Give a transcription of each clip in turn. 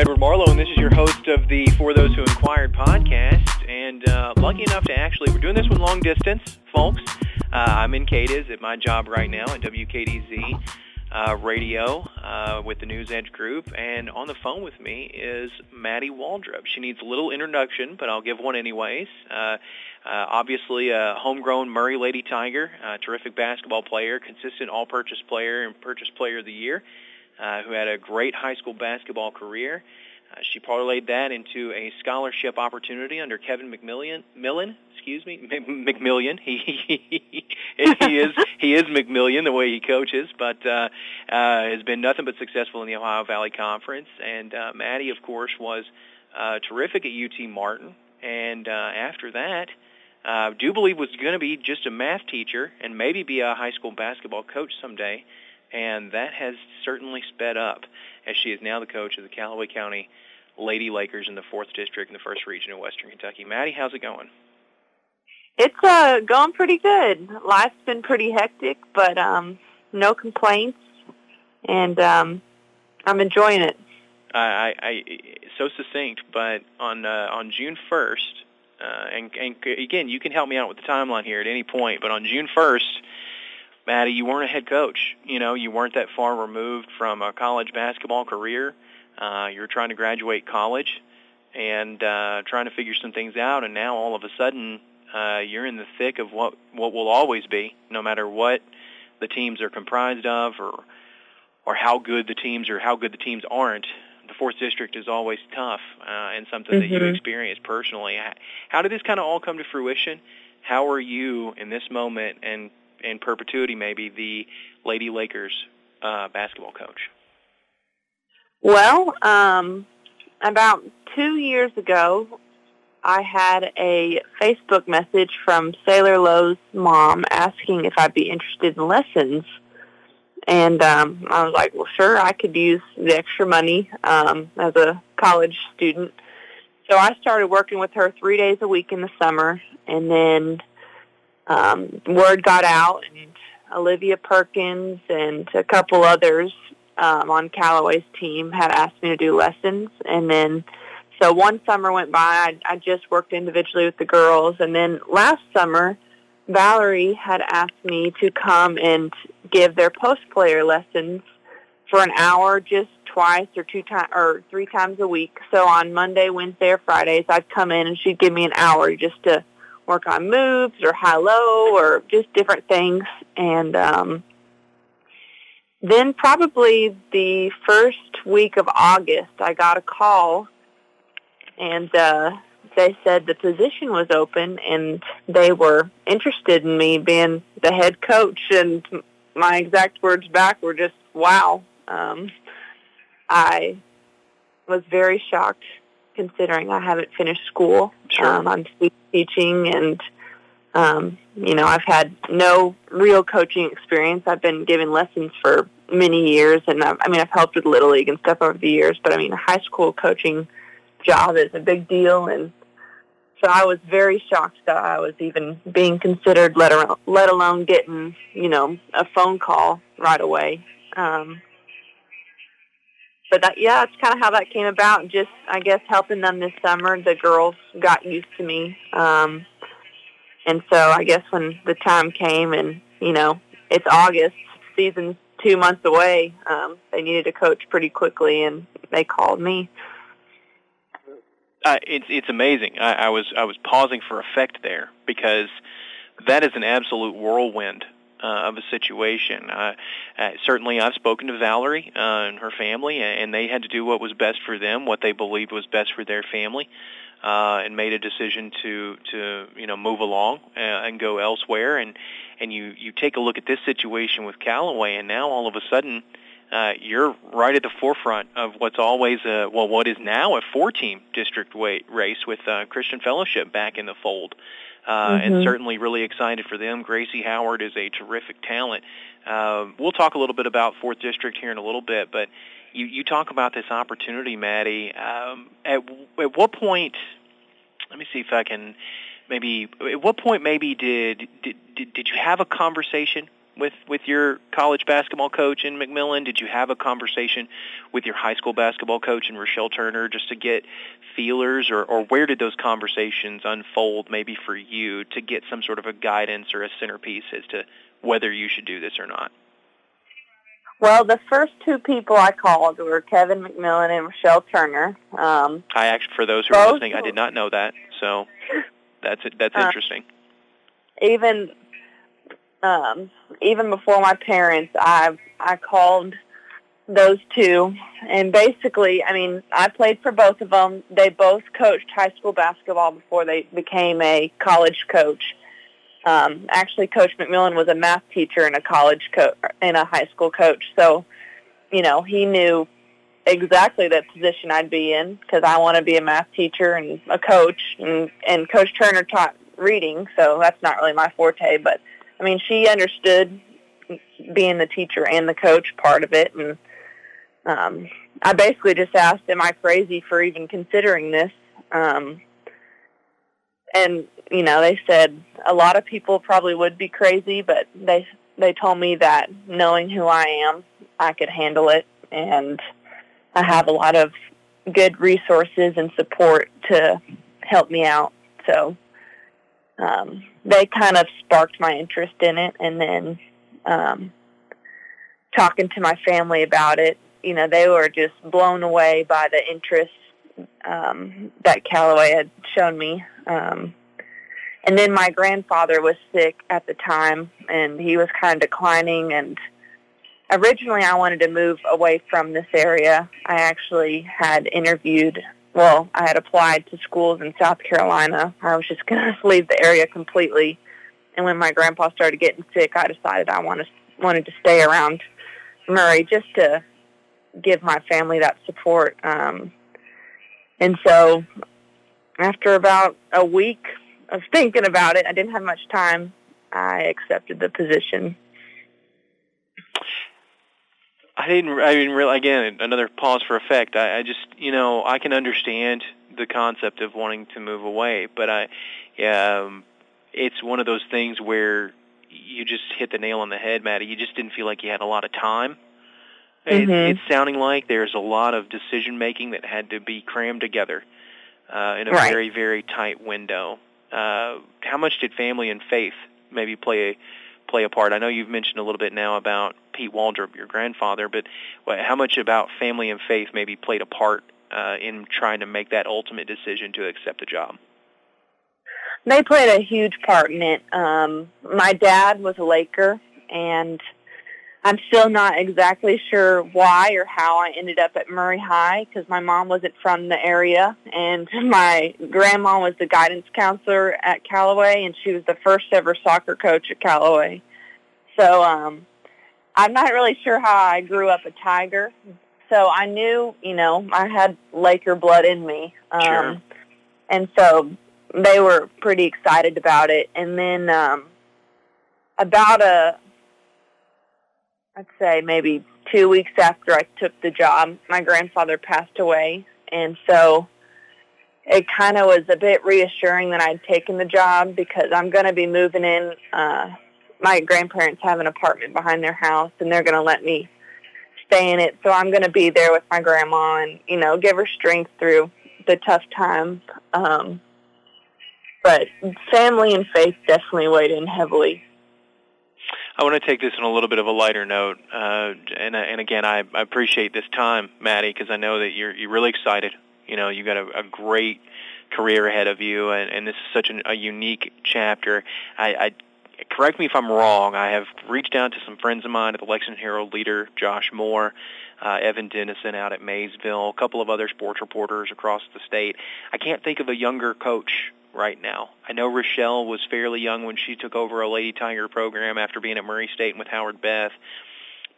Edward Marlowe, and this is your host of the For Those Who Inquired podcast. And uh, lucky enough to actually, we're doing this one long distance, folks. Uh, I'm in Cadiz at my job right now at WKDZ uh, Radio uh, with the News Edge Group, and on the phone with me is Maddie Waldrop. She needs a little introduction, but I'll give one anyways. Uh, uh, obviously, a homegrown Murray Lady Tiger, terrific basketball player, consistent all-purchase player, and purchase player of the year uh, who had a great high school basketball career. Uh, she parlayed that into a scholarship opportunity under Kevin McMillian. Millen, excuse me, McMillian. He he, he is he is McMillian the way he coaches, but uh, uh, has been nothing but successful in the Ohio Valley Conference. And uh, Maddie, of course, was uh, terrific at UT Martin. And uh, after that, uh, do believe was going to be just a math teacher and maybe be a high school basketball coach someday and that has certainly sped up as she is now the coach of the Calloway County Lady Lakers in the 4th District in the 1st Region of Western Kentucky. Maddie, how's it going? It's uh, going pretty good. Life's been pretty hectic, but um, no complaints, and um, I'm enjoying it. I, I, I so succinct, but on uh, on June 1st, uh, and, and again, you can help me out with the timeline here at any point, but on June 1st, Maddie, you weren't a head coach. You know, you weren't that far removed from a college basketball career. Uh, you were trying to graduate college and uh, trying to figure some things out, and now all of a sudden uh, you're in the thick of what what will always be, no matter what the teams are comprised of, or or how good the teams or how good the teams aren't. The fourth district is always tough, uh, and something mm-hmm. that you experienced personally. How did this kind of all come to fruition? How are you in this moment, and in perpetuity maybe the Lady Lakers uh, basketball coach? Well, um, about two years ago, I had a Facebook message from Sailor Lowe's mom asking if I'd be interested in lessons. And um, I was like, well, sure, I could use the extra money um, as a college student. So I started working with her three days a week in the summer, and then um, word got out, and Olivia Perkins and a couple others um, on Calloway's team had asked me to do lessons, and then so one summer went by. I, I just worked individually with the girls, and then last summer, Valerie had asked me to come and give their post player lessons for an hour, just twice or two times or three times a week. So on Monday, Wednesday, or Fridays, I'd come in and she'd give me an hour just to work on moves or high-low or just different things. And um, then probably the first week of August, I got a call, and uh, they said the position was open, and they were interested in me being the head coach. And my exact words back were just, "Wow." Um, I was very shocked considering I haven't finished school. Sure. Um, I'm teaching and um, you know, I've had no real coaching experience. I've been giving lessons for many years, and I've, I mean, I've helped with Little League and stuff over the years. But I mean, a high school coaching job is a big deal, and so I was very shocked that I was even being considered, let alone, let alone getting, you know, a phone call right away. Um, but that, yeah, that's kind of how that came about. Just, I guess, helping them this summer. The girls got used to me. Um, and so I guess when the time came and, you know, it's August, season's two months away, um, they needed a coach pretty quickly, and they called me. Uh, it's it's amazing. I, I was I was pausing for effect there because that is an absolute whirlwind uh, of a situation. Uh, uh, certainly, I've spoken to Valerie uh, and her family, and they had to do what was best for them, what they believed was best for their family, uh, and made a decision to to you know move along uh, and go elsewhere. And and you you take a look at this situation with Calloway, and now all of a sudden. Uh, you're right at the forefront of what's always a well, what is now a four-team district weight race with uh, Christian Fellowship back in the fold uh, mm-hmm. and certainly really excited for them. Gracie Howard is a terrific talent. Uh, we'll talk a little bit about Fourth District here in a little bit, but you, you talk about this opportunity, Maddie. Um, at, at what point? Let me see if I can maybe. At what point maybe did did did, did you have a conversation with with your college basketball coach in McMillan? Did you have a conversation with your high school basketball coach in Rechelle Turner just to get feelers, or or where did those conversations unfold? Maybe for you to get some sort of a guidance or a centerpiece as to whether you should do this or not. Well, the first two people I called were Kevin McMillan and Rechelle Turner. Um, I actually, for those who are listening, I did not know that, so that's that's uh, interesting. Even um, even before my parents, I I called those two, and basically, I mean, I played for both of them. They both coached high school basketball before they became a college coach. Um, actually, Coach McMillan was a math teacher and a college coach and a high school coach. So, you know, he knew exactly the position I'd be in because I want to be a math teacher and a coach. And, and Coach Turner taught reading, so that's not really my forte. But I mean, she understood being the teacher and the coach part of it, and um, I basically just asked, "Am I crazy for even considering this?" Um, and you know, they said a lot of people probably would be crazy, but they they told me that knowing who I am, I could handle it, and I have a lot of good resources and support to help me out. So um, they kind of sparked my interest in it, and then um, talking to my family about it, you know, they were just blown away by the interest um, that Calloway had shown me. Um, and then my grandfather was sick at the time, and he was kind of declining. And originally, I wanted to move away from this area. I actually had interviewed. Well, I had applied to schools in South Carolina. I was just going to leave the area completely. And when my grandpa started getting sick, I decided I wanted wanted to stay around Murray just to give my family that support. Um, and so, after about a week of thinking about it. I didn't have much time. I accepted the position. I didn't. I didn't really. Again, another pause for effect. I, I just, you know, I can understand the concept of wanting to move away, but I, um, it's one of those things where you just hit the nail on the head, Maddie. You just didn't feel like you had a lot of time. Mm-hmm. It, it's sounding like there's a lot of decision making that had to be crammed together uh, in a right. very, very tight window. Uh, how much did family and faith maybe play a, play a part? I know you've mentioned a little bit now about Pete Waldrop, your grandfather, but how much about family and faith maybe played a part uh, in trying to make that ultimate decision to accept the job? They played a huge part in it. Um, my dad was a Laker, and I'm still not exactly sure why or how I ended up at Murray High because my mom wasn't from the area and my grandma was the guidance counselor at Calloway and she was the first ever soccer coach at Calloway. So um I'm not really sure how I grew up a Tiger. So I knew, you know, I had Laker blood in me. Um sure. and so they were pretty excited about it and then um about a I'd say maybe two weeks after I took the job, my grandfather passed away. And so it kind of was a bit reassuring that I'd taken the job because I'm going to be moving in. Uh, my grandparents have an apartment behind their house and they're going to let me stay in it. So I'm going to be there with my grandma and, you know, give her strength through the tough times. Um, but family and faith definitely weighed in heavily. I want to take this on a little bit of a lighter note, uh, and and again, I, I appreciate this time, Maddie, because I know that you're you're really excited. You know, you've got a, a great career ahead of you, and, and this is such an, a unique chapter. I, I correct me if I'm wrong. I have reached out to some friends of mine at the Lexington Herald leader, Josh Moore, uh, Evan Dennison out at Maysville, a couple of other sports reporters across the state. I can't think of a younger coach right now. I know Rechelle was fairly young when she took over a Lady Tiger program after being at Murray State and with Howard Beth,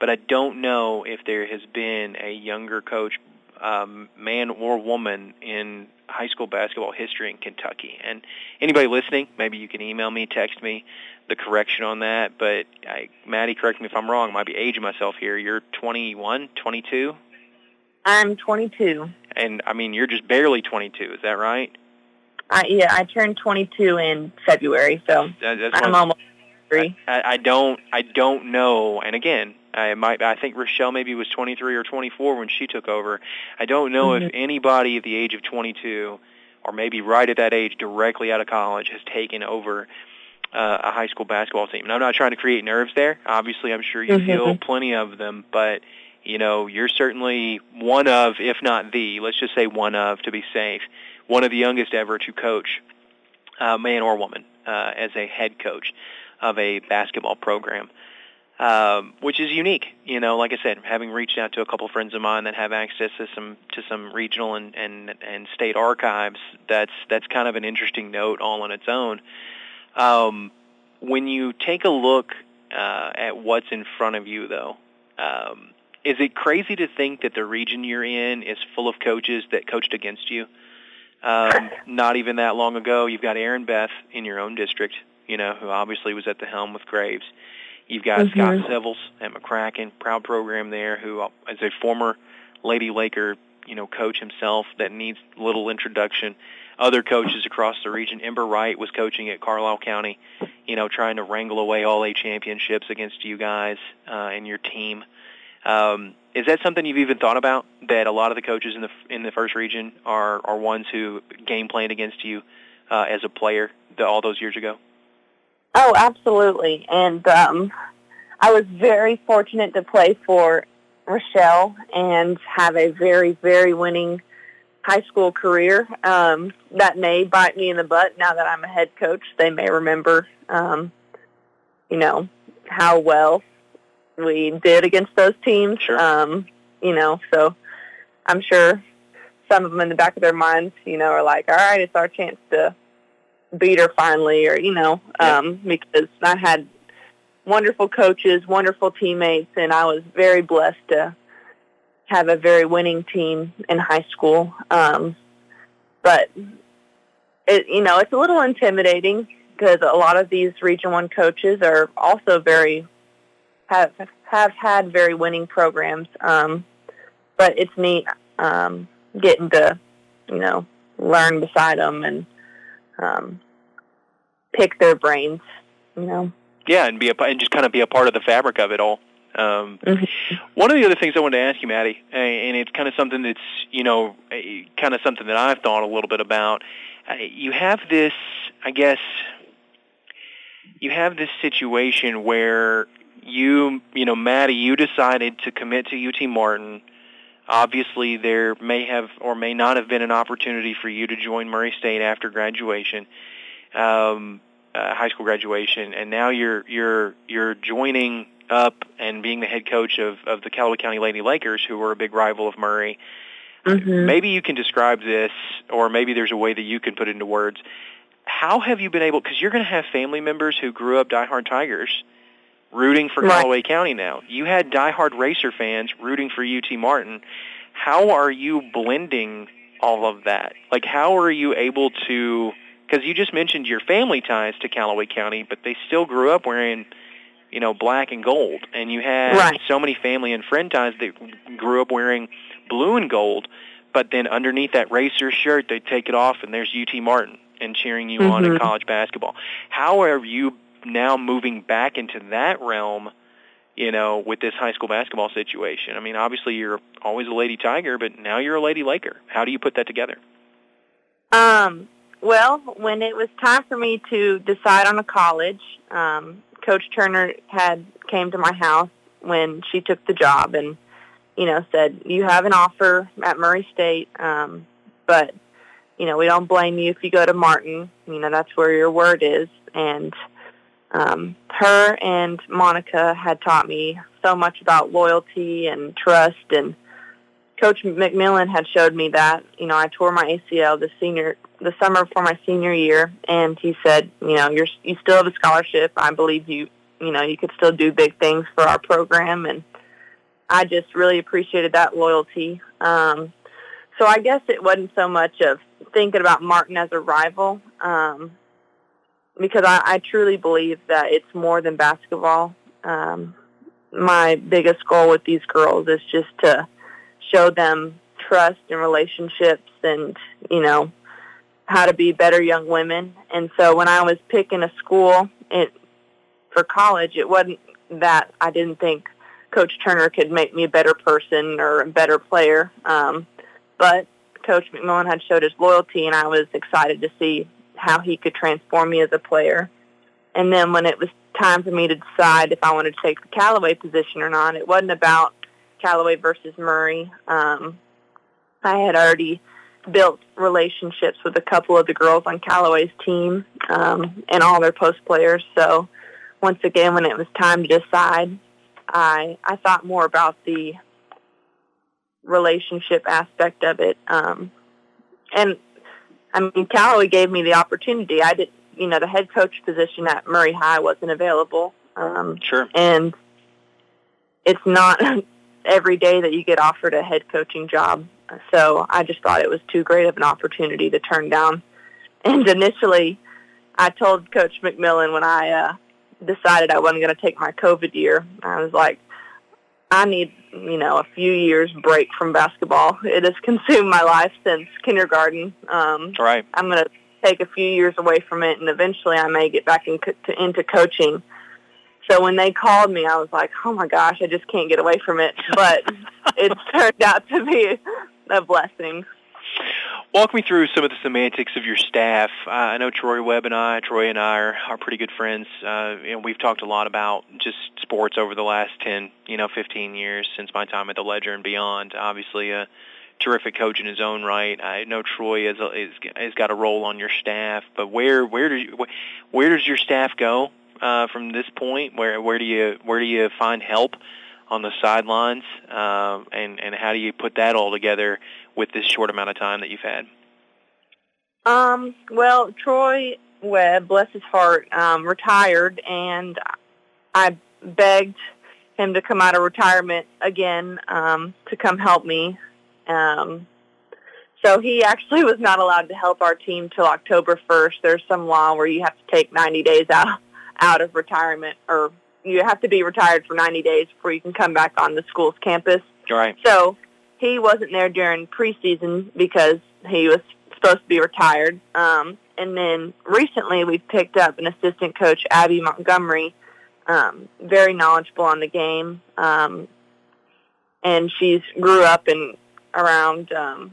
but I don't know if there has been a younger coach, um, man or woman, in high school basketball history in Kentucky. And anybody listening, maybe you can email me, text me the correction on that. But I, Maddie, correct me if I'm wrong. I might be aging myself here. You're 21, 22. I'm 22. And I mean, you're just barely 22. Is that right? I, yeah, I turned 22 in February, so that, I'm almost. I, I don't. I don't know. And again, I might. I think Rechelle maybe was 23 or 24 when she took over. I don't know mm-hmm. if anybody at the age of 22, or maybe right at that age, directly out of college, has taken over uh, a high school basketball team. And I'm not trying to create nerves there. Obviously, I'm sure you mm-hmm. feel plenty of them, but you know, you're certainly one of, if not the, let's just say one of, to be safe, one of the youngest ever to coach, uh, man or woman, uh, as a head coach of a basketball program. Um, which is unique, you know. Like I said, having reached out to a couple of friends of mine that have access to some to some regional and and, and state archives, that's that's kind of an interesting note all on its own. Um, when you take a look uh, at what's in front of you, though, um, is it crazy to think that the region you're in is full of coaches that coached against you? Um, not even that long ago, you've got Aaron Beth in your own district, you know, who obviously was at the helm with Graves. You've got mm-hmm. Scott Sevels at McCracken, proud program there, who is a former Lady Laker, you know, coach himself that needs little introduction. Other coaches across the region. Ember Wright was coaching at Carlisle County, you know, trying to wrangle away all A championships against you guys uh, and your team. Um, is that something you've even thought about? That a lot of the coaches in the in the first region are are ones who game planned against you uh, as a player the, all those years ago. Oh, absolutely. And um, I was very fortunate to play for Rechelle and have a very very winning high school career. Um, that may bite me in the butt now that I'm a head coach. They may remember, um, you know, how well we did against those teams. Sure. Um, you know, so I'm sure some of them in the back of their minds, you know, are like, all right, it's our chance to beat her finally, or you know, um, yeah. because I had wonderful coaches, wonderful teammates, and I was very blessed to have a very winning team in high school. Um, but it, you know, it's a little intimidating because a lot of these Region One coaches are also very have have had very winning programs. Um, but it's neat um, getting to you know learn beside them and um, pick their brains. You know. Yeah, and be a and just kind of be a part of the fabric of it all. Um, mm-hmm. One of the other things I wanted to ask you, Maddie, and it's kind of something that's you know kind of something that I've thought a little bit about. Uh, you have this, I guess, you have this situation where you, you know, Maddie, you decided to commit to UT Martin. Obviously, there may have or may not have been an opportunity for you to join Murray State after graduation, um, uh, high school graduation, and now you're you're you're joining up and being the head coach of of the Calloway County Lady Lakers, who were a big rival of Murray. Mm-hmm. Maybe you can describe this, or maybe there's a way that you can put it into words. How have you been able? Because you're going to have family members who grew up diehard Tigers rooting for right. Calloway County now. You had diehard racer fans rooting for UT Martin. How are you blending all of that? Like, how are you able to? Because you just mentioned your family ties to Calloway County, but they still grew up wearing, you know, black and gold, and you had right. so many family and friend ties that grew up wearing blue and gold. But then underneath that racer shirt, they take it off, and there's UT Martin and cheering you mm-hmm. on in mm-hmm. college basketball. How are you now moving back into that realm, you know, with this high school basketball situation? I mean, obviously you're always a Lady Tiger, but now you're a Lady Laker. How do you put that together? Um, well, when it was time for me to decide on a college, um, Coach Turner had came to my house when she took the job and, you know, said, you have an offer at Murray State, um, but, you know, we don't blame you if you go to Martin. You know, that's where your word is. And um, her and Monica had taught me so much about loyalty and trust and Coach McMillan had showed me that. You know, I tore my ACL the senior the summer before my senior year and he said, you know, you're you still have a scholarship. I believe you you know, you could still do big things for our program and I just really appreciated that loyalty. Um so I guess it wasn't so much of thinking about Martin as a rival. Um because I, I truly believe that it's more than basketball. Um, my biggest goal with these girls is just to show them trust and relationships and, you know, how to be better young women. And so when I was picking a school, it for college, it wasn't that I didn't think Coach Turner could make me a better person or a better player. Um, but Coach McMillan had showed his loyalty, and I was excited to see how he could transform me as a player. And then when it was time for me to decide if I wanted to take the Calloway position or not, it wasn't about Calloway versus Murray. Um, I had already built relationships with a couple of the girls on Calloway's team um, and all their post players. So once again, when it was time to decide, I I thought more about the relationship aspect of it. Um, and I mean, Calloway gave me the opportunity. I did, you know, the head coach position at Murray High wasn't available. Um, sure. And it's not every day that you get offered a head coaching job. So I just thought it was too great of an opportunity to turn down. And initially, I told Coach McMillan when I uh, decided I wasn't going to take my COVID year, I was like, I need, you know, a few years break from basketball. It has consumed my life since kindergarten. Um, right. I'm going to take a few years away from it, and eventually I may get back in, to, into coaching. So when they called me, I was like, oh my gosh, I just can't get away from it. But it turned out to be a blessing. Walk me through some of the semantics of your staff. Uh, I know Troy Webb and I, Troy and I are, are pretty good friends. Uh, and we've talked a lot about just sports over the last 10, you know, 15 years since my time at the Ledger and beyond. Obviously, a terrific coach in his own right. I know Troy has, has, has got a role on your staff, but where where do you, where does your staff go uh, from this point? Where where do you where do you find help on the sidelines, uh, and and how do you put that all together? With this short amount of time that you've had? Um, well, Troy Webb, bless his heart, um, retired, and I begged him to come out of retirement again um, to come help me. Um, so he actually was not allowed to help our team till October 1st. There's some law where you have to take 90 days out out of retirement, or you have to be retired for 90 days before you can come back on the school's campus. Right. So he wasn't there during preseason because he was supposed to be retired. Um, and then recently we picked up an assistant coach, Abby Montgomery, um, very knowledgeable on the game. Um, and she's grew up in around um,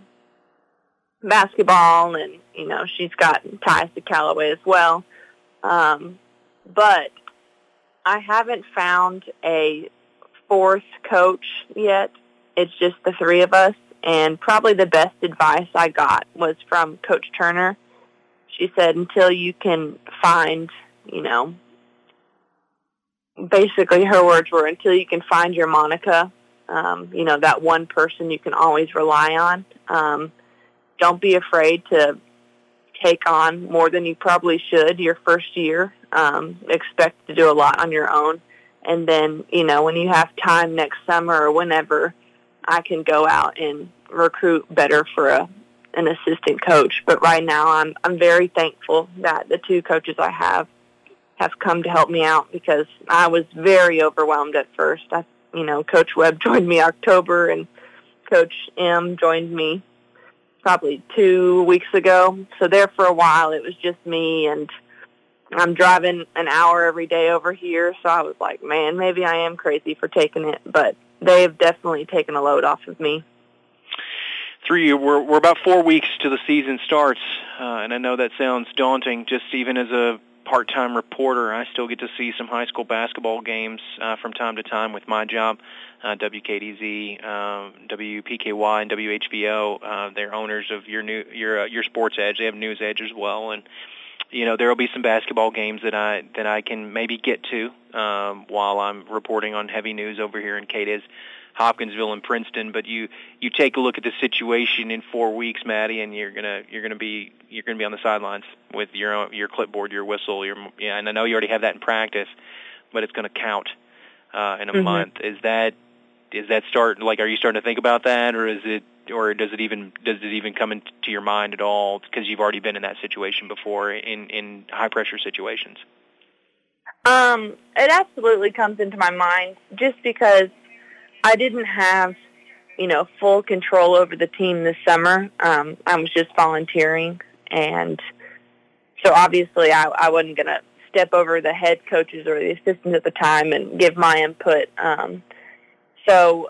basketball, and you know she's got ties to Calloway as well. Um, but I haven't found a fourth coach yet it's just the three of us. And probably the best advice I got was from Coach Turner. She said, until you can find, you know, basically her words were, until you can find your Monica, um, you know, that one person you can always rely on. Um, don't be afraid to take on more than you probably should your first year. Um, expect to do a lot on your own. And then, you know, when you have time next summer or whenever, I can go out and recruit better for a an assistant coach. But right now, I'm I'm very thankful that the two coaches I have have come to help me out because I was very overwhelmed at first. I, you know, Coach Webb joined me October, and Coach M joined me probably two weeks ago. So there for a while, it was just me, and I'm driving an hour every day over here. So I was like, man, maybe I am crazy for taking it, but they have definitely taken a load off of me. Three, we're we're about four weeks to the season starts, uh, and I know that sounds daunting. Just even as a part-time reporter, I still get to see some high school basketball games uh, from time to time with my job. Uh, WKDZ, um, WPKY, and WHVO. Uh, they're owners of your new your uh, your Sports Edge. They have News Edge as well, and you know there will be some basketball games that I that I can maybe get to um, while I'm reporting on heavy news over here in Cadiz, Hopkinsville, and Princeton. But you you take a look at the situation in four weeks, Maddie, and you're gonna you're gonna be you're gonna be on the sidelines with your own, your clipboard, your whistle, your yeah. And I know you already have that in practice, but it's gonna count uh, in a mm-hmm. month. Is that is that start like are you starting to think about that, or is it or does it even does it even come into your mind at all because you've already been in that situation before in in high pressure situations? Um, it absolutely comes into my mind just because I didn't have, you know, full control over the team this summer. Um, I was just volunteering, and so obviously I, I wasn't to step over the head coaches or the assistants at the time and give my input. Um, so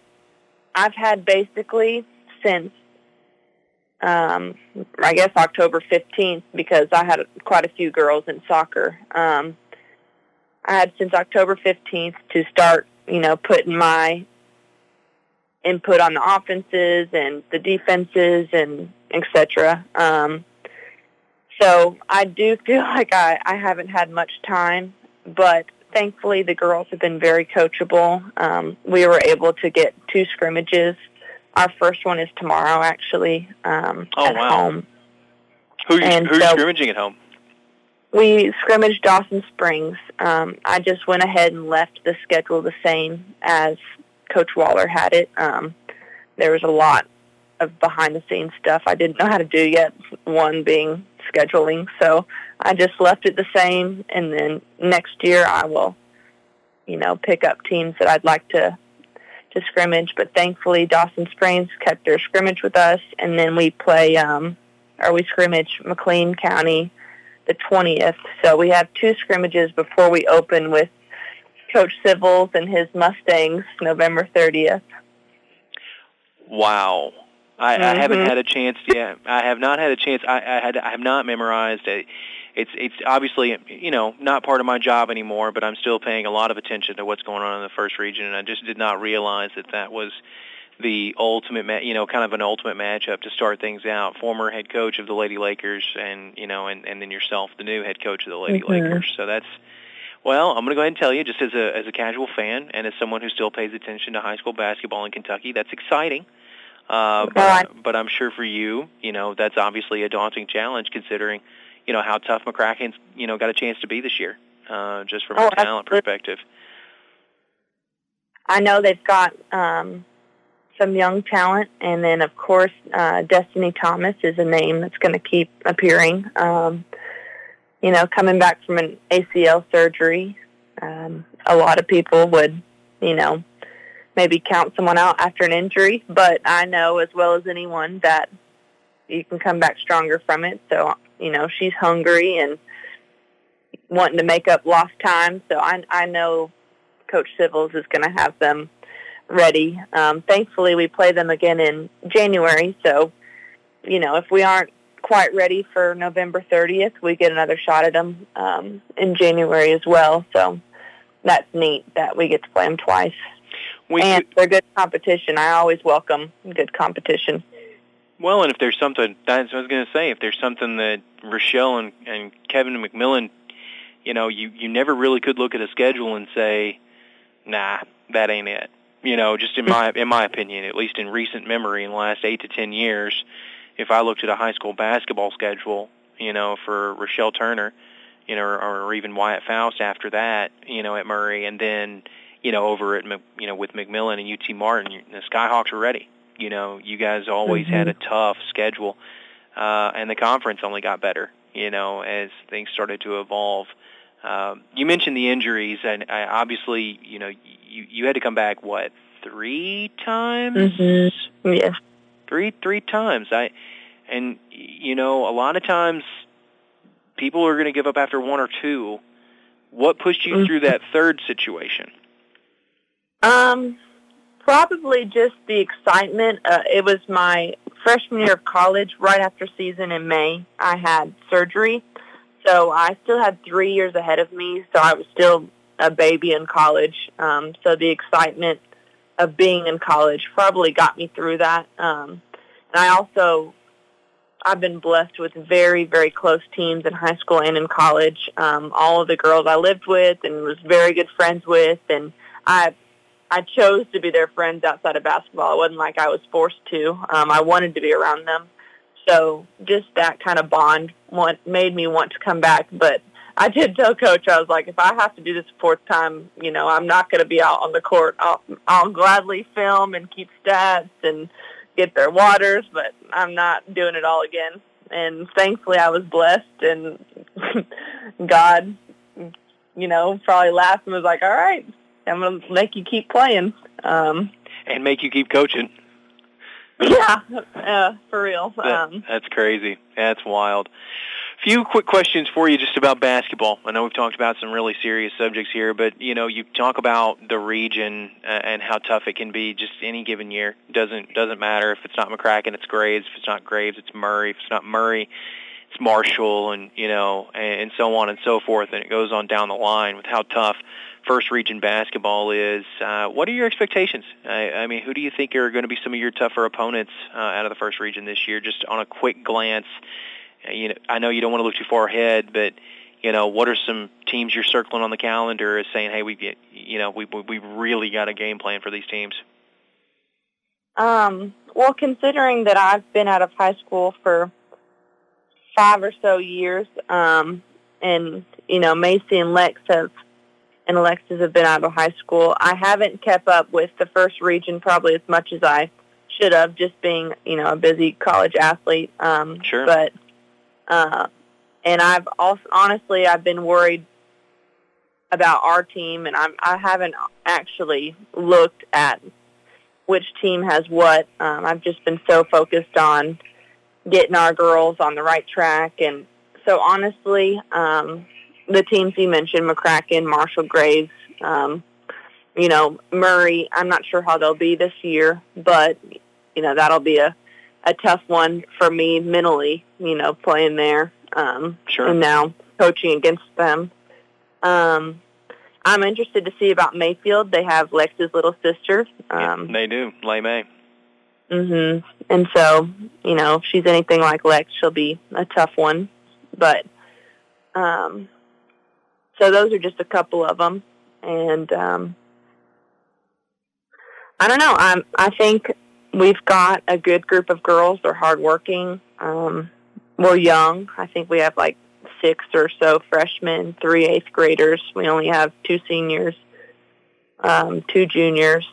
I've had basically since um, I guess October 15th because I had quite a few girls in soccer. Um, I had since October 15th to start, you know, putting my input on the offenses and the defenses and etc. Um, so I do feel like I, I haven't had much time, but thankfully the girls have been very coachable. Um, we were able to get two scrimmages. Our first one is tomorrow, actually, um, oh, at wow. home. Who's And who's so- scrimmaging at home? We scrimmaged Dawson Springs. Um, I just went ahead and left the schedule the same as Coach Waller had it. Um, there was a lot of behind the scenes stuff I didn't know how to do yet, one being scheduling. So I just left it the same and then next year I will, you know, pick up teams that I'd like to to scrimmage. But thankfully Dawson Springs kept their scrimmage with us and then we play um or we scrimmage McLean County the 20th. So we have two scrimmages before we open with Coach Civils and his Mustangs November 30th. Wow. I, I haven't Mhm. had a chance yet. I have not had a chance. I, I had. I have not memorized. A, it's it's obviously you know not part of my job anymore, but I'm still paying a lot of attention to what's going on in the first region, and I just did not realize that that was the ultimate, ma- you know, kind of an ultimate matchup to start things out. Former head coach of the Lady Lakers, and you know, and and then yourself, the new head coach of the Lady Mhm. Lakers. So that's well, I'm going to go ahead and tell you, just as a as a casual fan and as someone who still pays attention to high school basketball in Kentucky, that's exciting. Uh, but, but I'm sure for you, you know, that's obviously a daunting challenge considering, you know, how tough McCracken's, you know, got a chance to be this year, uh, just from Oh, a talent perspective. I know they've got um, some young talent, and then of course uh, Destiny Thomas is a name that's going to keep appearing. Um, you know, coming back from an ACL surgery, um, a lot of people would, you know, maybe count someone out after an injury, but I know as well as anyone that you can come back stronger from it. So, you know, she's hungry and wanting to make up lost time. So I, I know Coach Civils is going to have them ready. Um, thankfully, we play them again in January. So, you know, if we aren't quite ready for November 30th, we get another shot at them um, in January as well. So that's neat that we get to play them twice. We and they're good competition. I always welcome good competition. Well, and if there's something, that's what I was going to say. If there's something that Rechelle and, and Kevin McMillan, you know, you you never really could look at a schedule and say, nah, that ain't it. You know, just in my in my opinion, at least in recent memory, in the last eight to ten years, if I looked at a high school basketball schedule, you know, for Rechelle Turner, you know, or, or even Wyatt Faust after that, you know, at Murray, and then you know over at you know with McMillan and UT Martin, the Skyhawks are ready. You know, you guys always had a tough schedule, uh, and the conference only got better. You know, as things started to evolve. Um, you mentioned the injuries, and uh, obviously, you know, you you had to come back what three times? Mhm. Yes. Three three times. I and you know, a lot of times people are going to give up after one or two. What pushed you through that third situation? Um, probably just the excitement. Uh, it was my freshman year of college, right after season in May. I had surgery, so I still had three years ahead of me. So I was still a baby in college. Um, so the excitement of being in college probably got me through that. Um, and I also I've been blessed with very, very close teams in high school and in college. Um, all of the girls I lived with and was very good friends with, and I I chose to be their friends outside of basketball. It wasn't like I was forced to. Um, I wanted to be around them. So just that kind of bond want, made me want to come back. But I did tell Coach, I was like, if I have to do this fourth time, you know, I'm not going to be out on the court. I'll, I'll gladly film and keep stats and get their waters, but I'm not doing it all again. And thankfully I was blessed and God, you know, probably laughed and was like, all right, I'm going to make you keep playing. Um, And make you keep coaching. yeah, uh, for real. That- Um, that's crazy. That's wild. A few quick questions for you just about basketball. I know we've talked about some really serious subjects here, but you know, you talk about the region uh, and how tough it can be just any given year. Doesn't doesn't matter if it's not McCracken, it's Graves. If it's not Graves, it's Murray. If it's not Murray, it's Marshall, and you know, and, and so on and so forth. And it goes on down the line with how tough first region basketball is. Uh, what are your expectations? I, I mean, who do you think are going to be some of your tougher opponents uh, out of the first region this year? Just on a quick glance you know, I know you don't want to look too far ahead, but you know, what are some teams you're circling on the calendar as saying, hey, we get, you know, we we really got a game plan for these teams? Um, well, considering that I've been out of high school for five or so years, um, and you know, Macy and Lex have and Alexis have been out of high school. I haven't kept up with the first region probably as much as I should have, just being you know a busy college athlete. Um, sure. But uh, and I've also honestly I've been worried about our team, and I'm I haven't actually looked at which team has what. Um, I've just been so focused on getting our girls on the right track, and so honestly, um, the teams you mentioned, McCracken, Marshall, Graves, um, you know, Murray. I'm not sure how they'll be this year, but you know that'll be a a tough one for me mentally, you know, playing there. Um, sure. And now coaching against them. Um, I'm interested to see about Mayfield. They have Lex's little sister. Um, yeah, they do, Lay May. Mhm. And so, you know, if she's anything like Lex, she'll be a tough one. But um, so those are just a couple of them, and um, I don't know. I'm. I think we've got a good group of girls. They're hardworking. Um, we're young. I think we have like six or so freshmen, three eighth graders. We only have two seniors, um, two juniors,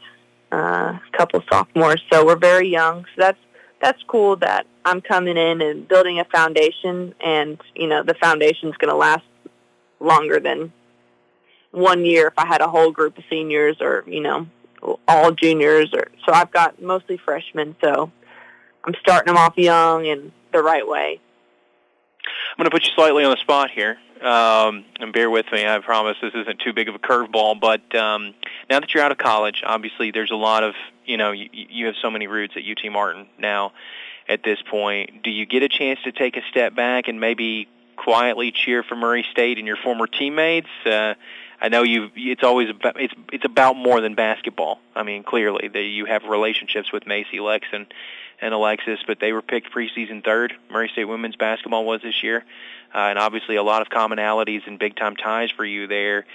uh, a couple sophomores. So we're very young. So that's that's cool that I'm coming in and building a foundation, and you know the foundation's going to last longer than one year if I had a whole group of seniors or you know all juniors, or so I've got mostly freshmen. So I'm starting them off young and the right way. I'm going to put you slightly on the spot here, um, and bear with me. I promise this isn't too big of a curveball. But um, now that you're out of college, obviously there's a lot of you know you, you have so many roots at UT Martin now. At this point, do you get a chance to take a step back and maybe quietly cheer for Murray State and your former teammates? Uh, I know you. It's always about, it's it's about more than basketball. I mean, clearly that you have relationships with Macy, Lex, and, and Alexis, but they were picked preseason third. Murray State women's basketball was this year, uh, and obviously a lot of commonalities and big time ties for you there.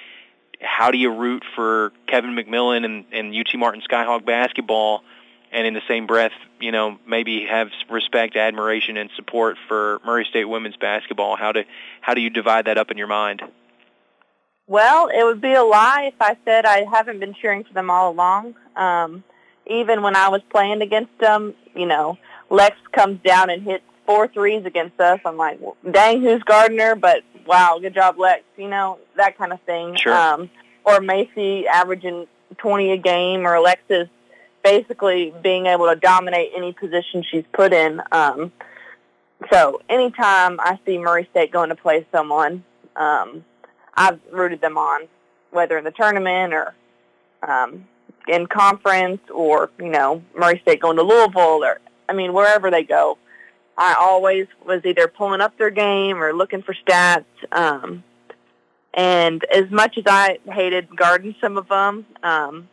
How do you root for Kevin McMillan and, and UT Martin Skyhawk basketball? And in the same breath, you know, maybe have respect, admiration, and support for Murray State women's basketball. How do how do you divide that up in your mind? Well, it would be a lie if I said I haven't been cheering for them all along. Um, even when I was playing against them, you know, Lex comes down and hits four threes against us. I'm like, dang, who's Gardner? But wow, good job, Lex. You know, that kind of thing. Sure. Um, or Macy averaging 20 a game, or Alexis basically being able to dominate any position she's put in. Um, so anytime I see Murray State going to play someone, um, I've rooted them on, whether in the tournament or um, in conference or, you know, Murray State going to Louisville or, I mean, wherever they go. I always was either pulling up their game or looking for stats. Um, and as much as I hated guarding some of them, um,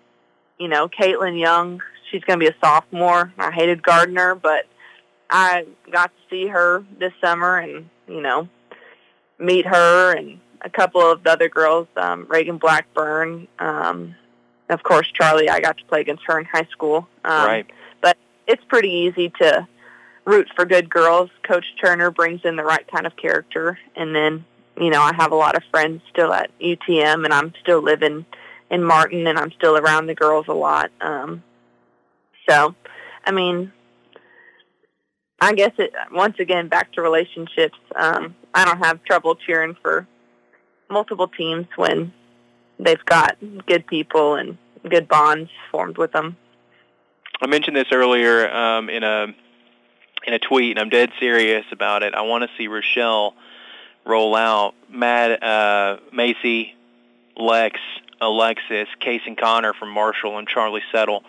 you know, Katelyn Young, she's going to be a sophomore. I hated Gardner, but I got to see her this summer and, you know, meet her and a couple of the other girls, um, Reagan Blackburn, um, of course Charlie. I got to play against her in high school. Um, right. But it's pretty easy to root for good girls. Coach Turner brings in the right kind of character, and then you know I have a lot of friends still at UTM, and I'm still living in Martin, and I'm still around the girls a lot. Um, so, I mean, I guess it once again back to relationships. Um, I don't have trouble cheering for multiple teams when they've got good people and good bonds formed with them. I mentioned this earlier um, in a in a tweet, and I'm dead serious about it. I want to see Rechelle roll out. Matt, uh, Macy, Lex, Alexis, Case and Connor from Marshall, and Charlie Settle.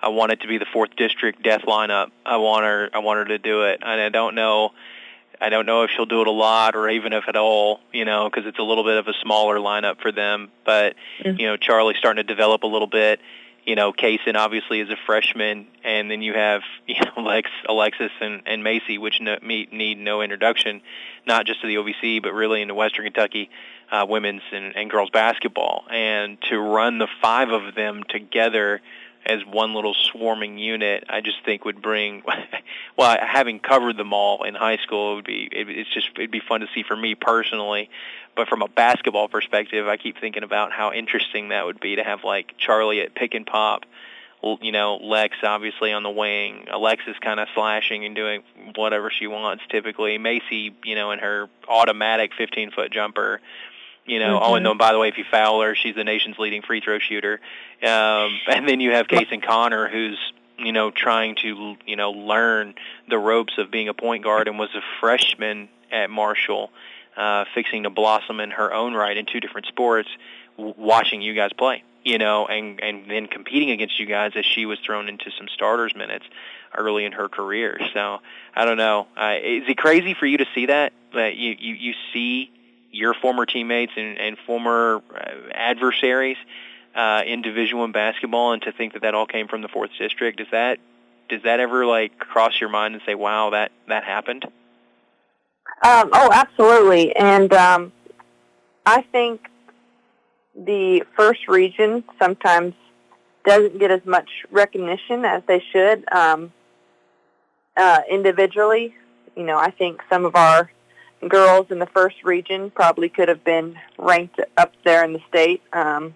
I want it to be the fourth district death lineup. I want her. I want her to do it, and I don't know. I don't know if she'll do it a lot or even if at all, you know, because it's a little bit of a smaller lineup for them. But mm-hmm. you know, Charlie's starting to develop a little bit. You know, Kaysen obviously is a freshman, and then you have you know Lex, Alexis, and, and Macy, which no, need no introduction, not just to the OVC, but really into Western Kentucky uh, women's and, and girls basketball. And to run the five of them together as one little swarming unit, I just think would bring. well, having covered them all in high school, it would be. It, it's just it'd be fun to see for me personally. But from a basketball perspective, I keep thinking about how interesting that would be to have like Charlie at pick and pop. You know, Lex obviously on the wing, Alexis kind of slashing and doing whatever she wants typically. Macy, you know, in her automatic 15 foot jumper you know, mm-hmm. oh, and then by the way, if you foul her, she's the nation's leading free throw shooter. Um, and then you have Kason Connor, who's you know trying to you know learn the ropes of being a point guard, and was a freshman at Marshall, uh, fixing to blossom in her own right in two different sports, w- watching you guys play. You know, and and then competing against you guys as she was thrown into some starters minutes early in her career. So I don't know. Uh, is it crazy for you to see that? That you you you see your former teammates and, and former uh, adversaries uh, in Division One basketball, and to think that that all came from the fourth district. Does that does that ever like cross your mind and say, "Wow, that that happened"? Um, oh, absolutely, and um, I think the first region sometimes doesn't get as much recognition as they should um, uh, individually. You know, I think some of our girls in the first region probably could have been ranked up there in the state. Um,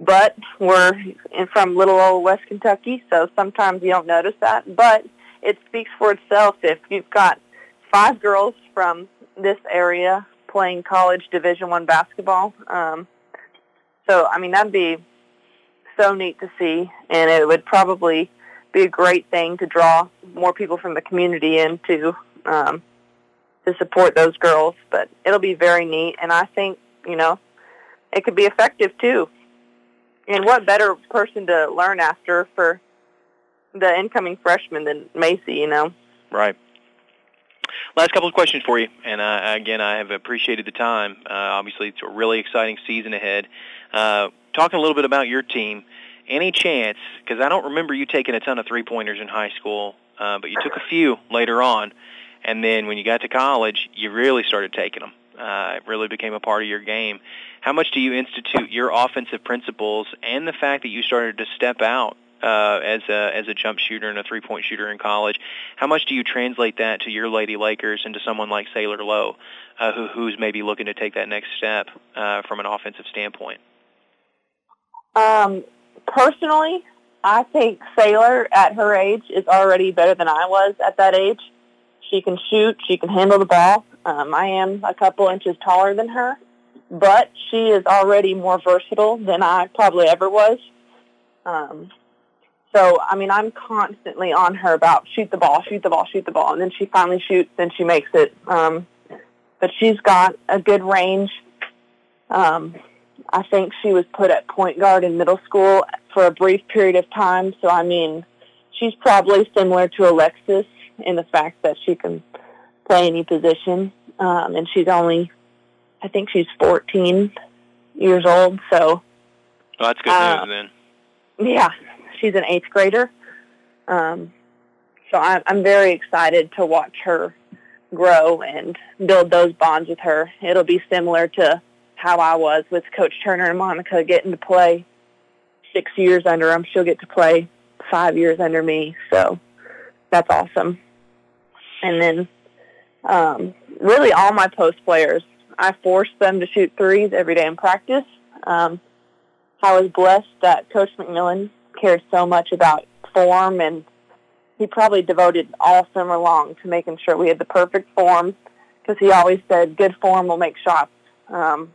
but we're in, from little old West Kentucky, so sometimes you don't notice that. But it speaks for itself if you've got five girls from this area playing college Division One basketball. Um, so I mean that'd be so neat to see, and it would probably be a great thing to draw more people from the community into um, to support those girls. But it'll be very neat, and I think you know it could be effective too. And what better person to learn after for the incoming freshman than Macy? You know. Right. Last couple of questions for you, and uh, again, I have appreciated the time. Uh, obviously, it's a really exciting season ahead. Uh, talking a little bit about your team, any chance? Because I don't remember you taking a ton of three pointers in high school, uh, but you took a few later on. And then when you got to college, you really started taking them. Uh, it really became a part of your game. How much do you institute your offensive principles and the fact that you started to step out uh, as a as a jump shooter and a three point shooter in college? How much do you translate that to your Lady Lakers and to someone like Sailor Lowe, uh, who who's maybe looking to take that next step uh, from an offensive standpoint? Um, personally, I think Sailor at her age is already better than I was at that age. She can shoot. She can handle the ball. Um, I am a couple inches taller than her, but she is already more versatile than I probably ever was. Um, so, I mean, I'm constantly on her about shoot the ball, shoot the ball, shoot the ball, and then she finally shoots and she makes it. Um, but she's got a good range. Um, I think she was put at point guard in middle school for a brief period of time. So, I mean, she's probably similar to Alexis in the fact that she can play any position. Um, and she's only, I think she's 14 years old. So well, that's good uh, news then. Yeah, she's an eighth grader. Um, so I'm, I'm very excited to watch her grow and build those bonds with her. It'll be similar to how I was with Coach Turner and Monica getting to play six years under them. She'll get to play five years under me. So that's awesome. And then um, really all my post players, I force them to shoot threes every day in practice. Um, I was blessed that Coach McMillan cared so much about form and he probably devoted all summer long to making sure we had the perfect form because he always said good form will make shots. Um,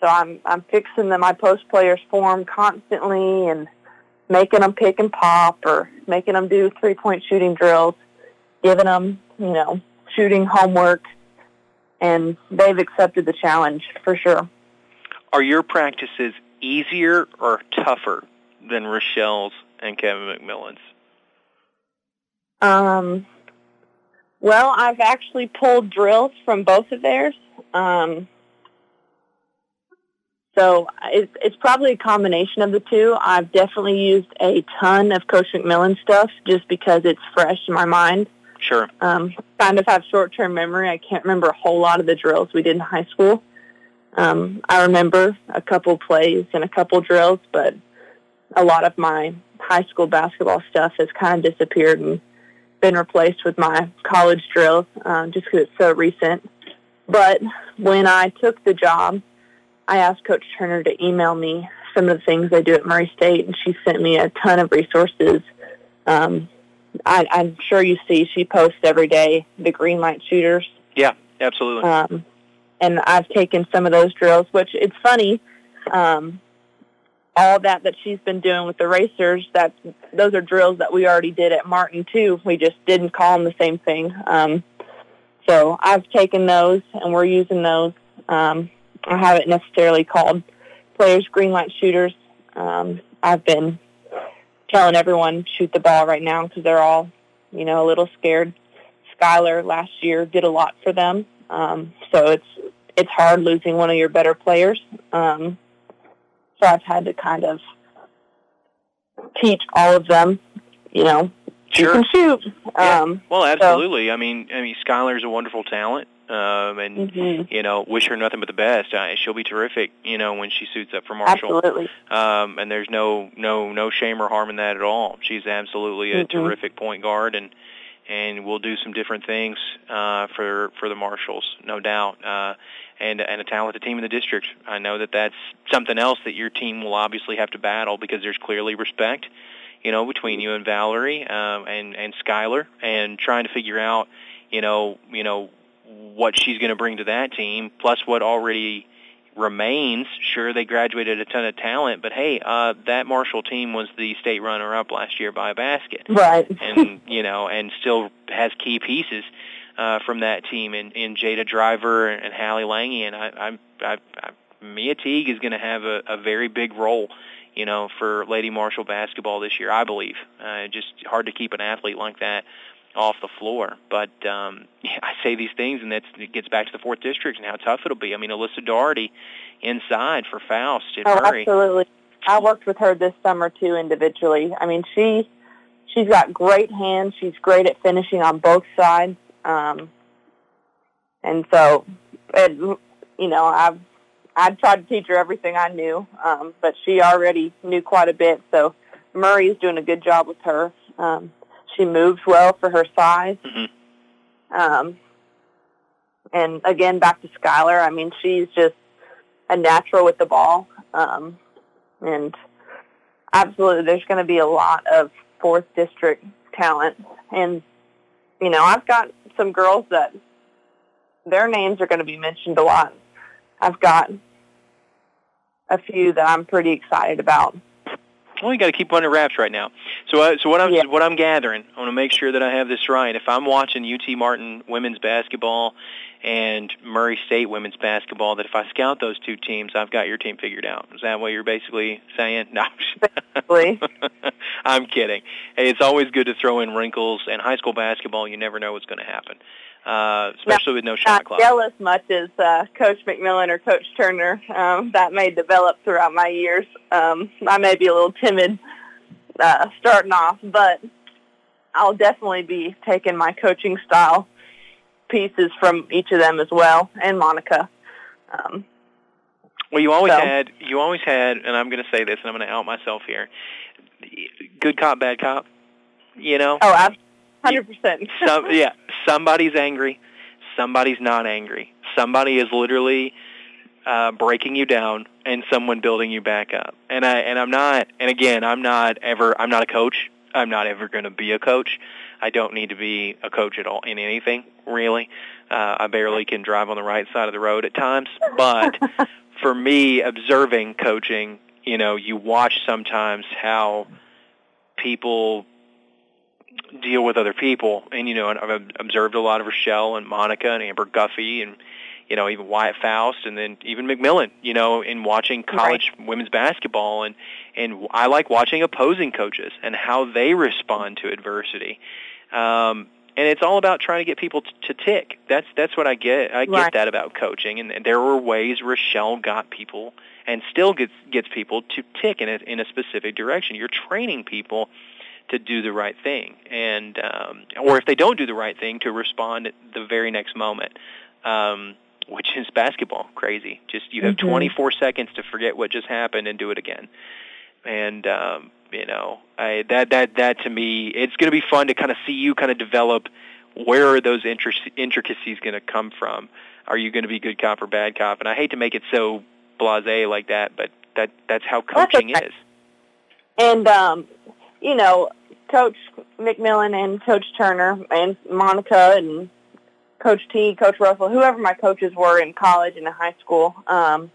so I'm I'm fixing the, my post players form constantly and making them pick and pop or making them do three point shooting drills giving them, you know, shooting homework. and they've accepted the challenge for sure. Are your practices easier or tougher than Rechelle's and Kevin McMillan's? Um, well, I've actually pulled drills from both of theirs. Um, so it's, it's probably a combination of the two. I've definitely used a ton of Coach McMillan stuff just because it's fresh in my mind. Sure. Um, kind of have short-term memory. I can't remember a whole lot of the drills we did in high school. Um, I remember a couple plays and a couple drills, but a lot of my high school basketball stuff has kind of disappeared and been replaced with my college drills um, just because it's so recent. But when I took the job, I asked Coach Turner to email me some of the things they do at Murray State, and she sent me a ton of resources. Um, I, I'm sure you see she posts every day the green light shooters. Yeah, absolutely. Um, and I've taken some of those drills, which it's funny. Um, all that that she's been doing with the racers, that those are drills that we already did at Martin too. We just didn't call them the same thing. Um, so I've taken those and we're using those. Um, I haven't necessarily called players green light shooters. Um, I've been telling everyone shoot the ball right now because they're all, you know, a little scared. Skylar last year did a lot for them, um, so it's it's hard losing one of your better players. Um, so I've had to kind of teach all of them, you know, sure. you can shoot. Yeah. Um, well, absolutely. So, I mean, I mean, Skylar's a wonderful talent. Um, and mm-hmm. you know, wish her nothing but the best. Uh, she'll be terrific, you know, when she suits up for Marshall. Absolutely. Um, and there's no no no shame or harm in that at all. She's absolutely a mm-hmm. terrific point guard, and and we'll do some different things uh, for for the Marshalls, no doubt. Uh, and and a talented team in the district. I know that that's something else that your team will obviously have to battle because there's clearly respect, you know, between you and Valerie um, and and Skylar, and trying to figure out, you know, you know what she's going to bring to that team, plus what already remains. Sure, they graduated a ton of talent, but hey, uh, that Marshall team was the state runner-up last year by a basket, right? and you know, and still has key pieces uh, from that team in, in Jada Driver and, and Hallie Lange, and I, I, I, I, Mia Teague is going to have a, a very big role. You know, for Lady Marshall basketball this year, I believe. Uh, just hard to keep an athlete like that off the floor. But um, I say these things, and that's, it gets back to the fourth district and how tough it'll be. I mean, Alyssa Doherty inside for Faust oh, Murray. absolutely. I worked with her this summer too individually. I mean, she she's got great hands. She's great at finishing on both sides. Um, and so, it, you know, I've I tried to teach her everything I knew, um, but she already knew quite a bit. So Murray is doing a good job with her. Um, she moves well for her size. Mm-hmm. Um, and again, back to Skylar. I mean, she's just a natural with the ball. Um, and absolutely, there's going to be a lot of fourth district talent. And, you know, I've got some girls that their names are going to be mentioned a lot. I've got a few that I'm pretty excited about. Well, you got to keep under wraps right now. So, uh, so what I'm Yeah. what I'm gathering, I want to make sure that I have this right. If I'm watching UT Martin women's basketball and Murray State women's basketball, that if I scout those two teams, I've got your team figured out. Is that what you're basically saying? No, Basically. I'm kidding. Hey, it's always good to throw in wrinkles. And high school basketball, you never know what's going to happen, uh, especially with no shot Not clock. yell as much as uh, Coach McMillan or Coach Turner. Um, that may develop throughout my years. Um, I may be a little timid uh, starting off, but I'll definitely be taking my coaching style pieces from each of them as well, and Monica. Um, Well, you always So- had, you always had, and I'm going to say this, and I'm going to out myself here. Good cop, bad cop. You know, oh, 100%. some, yeah, somebody's angry, somebody's not angry. Somebody is literally uh, breaking you down, and someone building you back up. And I, and I'm not, and again, I'm not ever, I'm not a coach. I'm not ever going to be a coach. I don't need to be a coach at all in anything, really. Uh, I barely can drive on the right side of the road at times, but for me, observing coaching, you know, you watch sometimes how people deal with other people, and you know, and I've observed a lot of Rechelle and Monica and Amber Guffey, and you know, even Wyatt Faust and then even McMillan, you know, in watching college right. women's basketball and and I like watching opposing coaches and how they respond to adversity. Um, and it's all about trying to get people t- to tick. That's that's what I get. I get right. that about coaching, and, and there were ways Rechelle got people and still gets gets people to tick in a, in a specific direction. You're training people to do the right thing, and um, or if they don't do the right thing, to respond at the very next moment. Um, which is basketball crazy. Just you have mm-hmm. 24 seconds to forget what just happened and do it again. And um, you know, I, that that that to me, it's going to be fun to kind of see you kind of develop. Where are those intricacies going to come from? Are you going to be good cop or bad cop? And I hate to make it so blasé like that, but that that's how coaching that's okay. is. And um, you know, Coach McMillan and Coach Turner and Monica and Coach T, Coach Russell, whoever my coaches were in college and in high school. Um,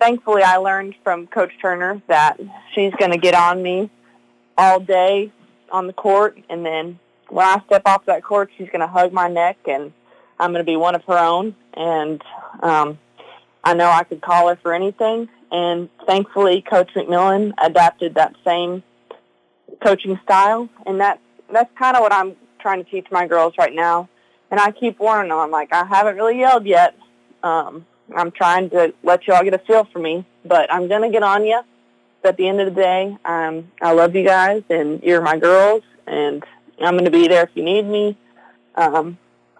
thankfully, I learned from Coach Turner that she's going to get on me all day on the court, and then when I step off that court, she's going to hug my neck, and I'm going to be one of her own. And um, I know I could call her for anything. And thankfully, Coach McMillan adapted that same coaching style, and that that's kind of what I'm trying to teach my girls right now. And I keep warning them. I'm like, I haven't really yelled yet. Um, I'm trying to let you all get a feel for me, but I'm gonna get on you. But at the end of the day, um, I love you guys, and you're my girls, and I'm gonna be there if you need me. Um,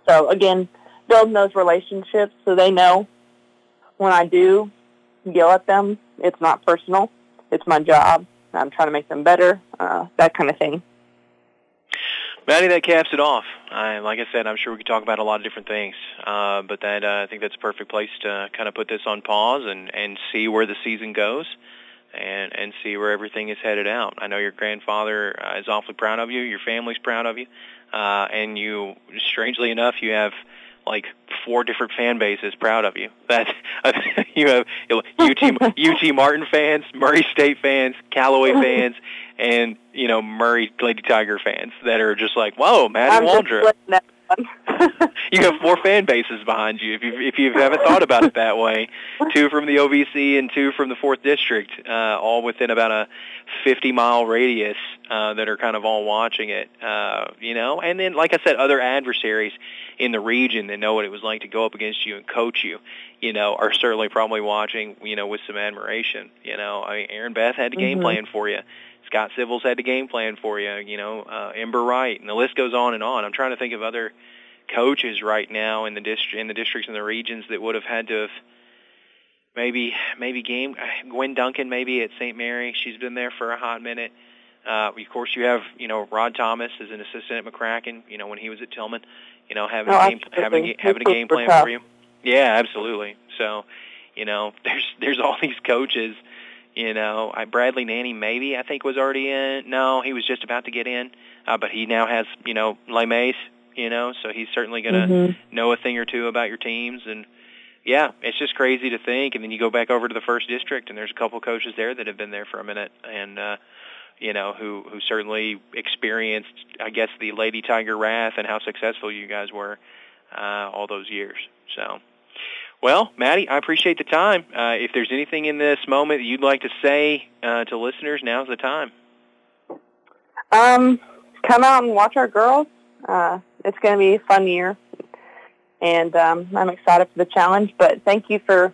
so again, building those relationships so they know when I do yell at them, it's not personal. It's my job. I'm trying to make them better, uh, that kind of thing. Maddie, that caps it off. I, like I said, I'm sure we could talk about a lot of different things, uh, but that uh, I think that's a perfect place to kind of put this on pause and and see where the season goes, and and see where everything is headed out. I know your grandfather uh, is awfully proud of you. Your family's proud of you, uh, and you, strangely enough, you have like four different fan bases proud of you. That you have UT UT Martin fans, Murray State fans, Calloway fans, and you know Murray Lady Tiger fans that are just like, "Whoa, Maddie Waldrop." you have four fan bases behind you if you if you haven't thought about it that way. Two from the OVC and two from the fourth district, uh, all within about a 50 mile radius uh, that are kind of all watching it. Uh, you know, and then like I said, other adversaries in the region that know what it was like to go up against you and coach you. You know, are certainly probably watching. You know, with some admiration. You know, I mean, Aaron Beth had a game mm-hmm. plan for you. Scott Civils had the game plan for you. You know, uh, Ember Wright, and the list goes on and on. I'm trying to think of other coaches right now in the district, in the districts and the regions that would have had to have maybe maybe game Gwen Duncan maybe at St. Mary. She's been there for a hot minute. Uh, of course, you have you know Rod Thomas as an assistant at McCracken. You know when he was at Tillman, you know having oh, a game having a, having a game plan for you. Yeah, absolutely. So, you know, there's there's all these coaches you know, I, Bradley Nanny maybe I think was already in. No, he was just about to get in, uh, but he now has you know Les Mace, you know, so he's certainly going to mm-hmm. know a thing or two about your teams and. Yeah, it's just crazy to think, and then you go back over to the first district, and there's a couple coaches there that have been there for a minute, and uh, you know who who certainly experienced, I guess, the Lady Tiger wrath and how successful you guys were uh, all those years. So, well, Maddie, I appreciate the time. Uh, if there's anything in this moment that you'd like to say uh, to listeners, now's the time. Um, come out and watch our girls. Uh, it's going to be a fun year, and um, I'm excited for the challenge. But thank you for,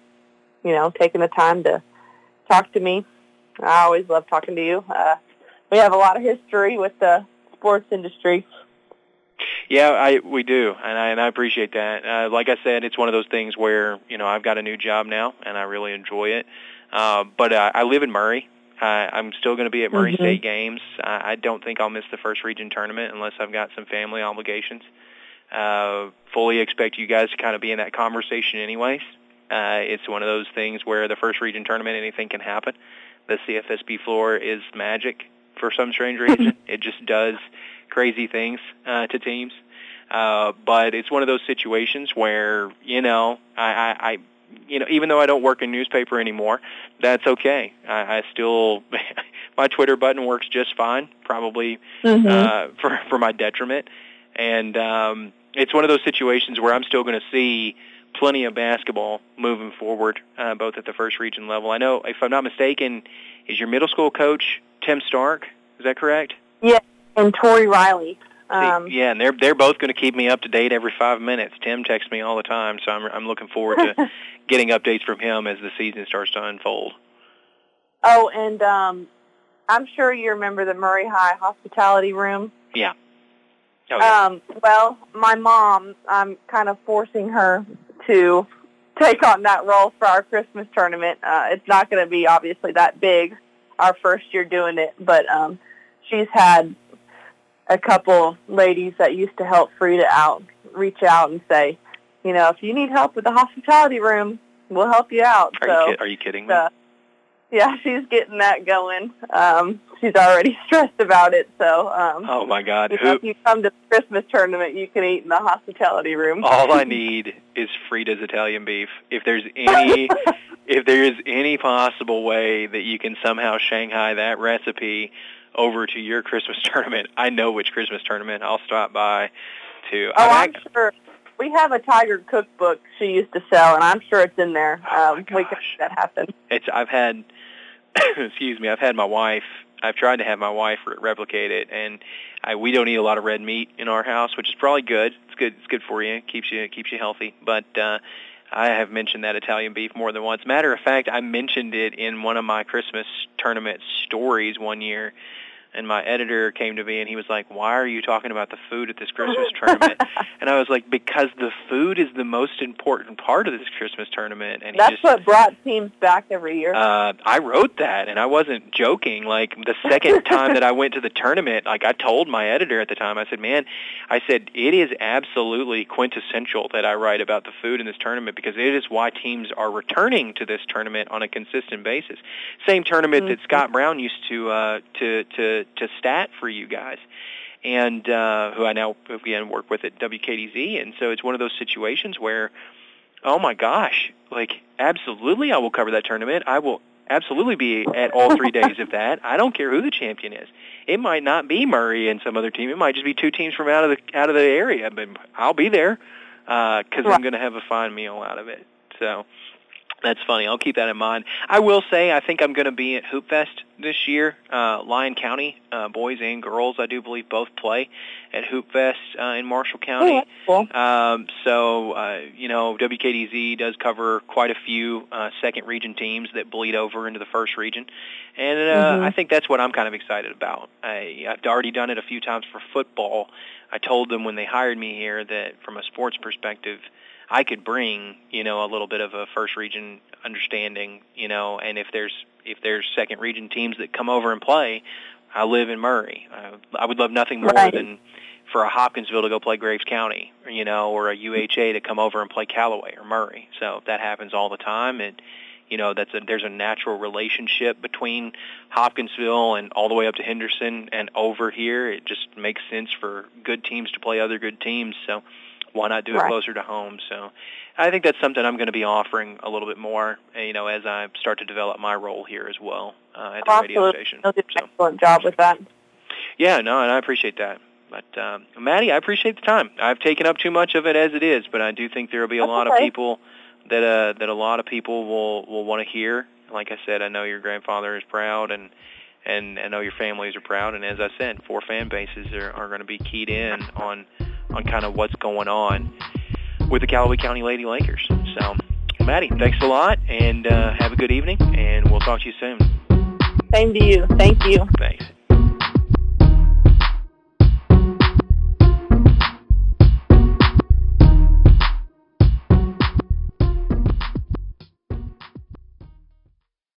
you know, taking the time to talk to me. I always love talking to you. Uh, we have a lot of history with the sports industry. Yeah, I we do, and I and I appreciate that. Uh, like I said, it's one of those things where you know I've got a new job now, and I really enjoy it. Uh, but uh, I live in Murray. I, I'm still going to be at Murray mm-hmm. State games. I, I don't think I'll miss the first region tournament unless I've got some family obligations. Uh, fully expect you guys to kind of be in that conversation, anyways. Uh, it's one of those things where the first region tournament, anything can happen. The CFSB floor is magic for some strange reason. it just does crazy things uh, to teams. Uh, but it's one of those situations where you know I, I, I you know even though I don't work in newspaper anymore, that's okay. I, I still my Twitter button works just fine, probably mm-hmm. uh, for for my detriment. And um, it's one of those situations where I'm still going to see plenty of basketball moving forward, uh, both at the first region level. I know, if I'm not mistaken, is your middle school coach Tim Stark? Is that correct? Yeah, and Tori Riley. Um, yeah, and they're they're both going to keep me up to date every five minutes. Tim texts me all the time, so I'm I'm looking forward to getting updates from him as the season starts to unfold. Oh, and um, I'm sure you remember the Murray High hospitality room. Yeah. Oh, yeah. Um, well, my mom, I'm kind of forcing her to take on that role for our Christmas tournament. Uh, it's not going to be obviously that big our first year doing it, but um, she's had a couple ladies that used to help Frida out reach out and say, you know, if you need help with the hospitality room, we'll help you out. Are, so, you, are you kidding me? Uh, yeah, she's getting that going. Um, she's already stressed about it. So, um, oh my God, you know, if you come to the Christmas tournament, you can eat in the hospitality room. All I need is Frida's Italian beef. If there's any, if there is any possible way that you can somehow Shanghai that recipe over to your Christmas tournament, I know which Christmas tournament I'll stop by to. Oh, I'm, I'm sure. We have a Tiger cookbook she used to sell, and I'm sure it's in there. Oh um, we can make that happen. It's. I've had. excuse me. I've had my wife. I've tried to have my wife re- replicate it, and I, we don't eat a lot of red meat in our house, which is probably good. It's good. It's good for you. It keeps you keeps you healthy. But uh, I have mentioned that Italian beef more than once. Matter of fact, I mentioned it in one of my Christmas tournament stories one year and my editor came to me and he was like, "Why are you talking about the food at this Christmas tournament?" and I was like, "Because the food is the most important part of this Christmas tournament." And that's he just, what brought teams back every year. Uh, I wrote that, and I wasn't joking. Like the second time that I went to the tournament, like I told my editor at the time, I said, "Man, I said it is absolutely quintessential that I write about the food in this tournament because it is why teams are returning to this tournament on a consistent basis. Same tournament mm-hmm. that Scott Brown used to uh, to to to stat for you guys." And uh, who I now again work with at WKDZ, and so it's one of those situations where, oh my gosh, like absolutely, I will cover that tournament. I will absolutely be at all three days of that. I don't care who the champion is. It might not be Murray and some other team. It might just be two teams from out of the out of the area, but I'll be there because uh, right. I'm going to have a fine meal out of it. So that's funny. I'll keep that in mind. I will say I think I'm going to be at Hoop Fest this year. Uh, Lyon County, uh, boys and girls, I do believe both play at Hoop Fest uh, in Marshall County. Oh, cool. um, so, uh, you know, WKDZ does cover quite a few uh, second region teams that bleed over into the first region. And uh, mm-hmm. I think that's what I'm kind of excited about. I, I've already done it a few times for football. I told them when they hired me here that from a sports perspective, I could bring, you know, a little bit of a first region understanding, you know, and if there's if there's second region teams that come over and play, I live in Murray. Uh, I would love nothing more right. than for a Hopkinsville to go play Graves County, you know, or a UHA to come over and play Calloway or Murray. So that happens all the time, and you know that's a there's a natural relationship between Hopkinsville and all the way up to Henderson and over here. It just makes sense for good teams to play other good teams. So why not do it right. closer to home? So I think that's something I'm going to be offering a little bit more, you know, as I start to develop my role here as well uh, at the Absolutely. radio station. You'll do an So, excellent job with that. yeah, no, and I appreciate that. But um, Maddie, I appreciate the time. I've taken up too much of it as it is, but I do think there will be a That's lot okay. of people that uh, that a lot of people will will want to hear. Like I said, I know your grandfather is proud, and and I know your families are proud. And as I said, four fan bases are, are going to be keyed in on on kind of what's going on with the Calloway County Lady Lakers. So, Maddie, thanks a lot, and uh, have a good evening, and we'll talk to you soon. Same to you. Thank you. Thanks.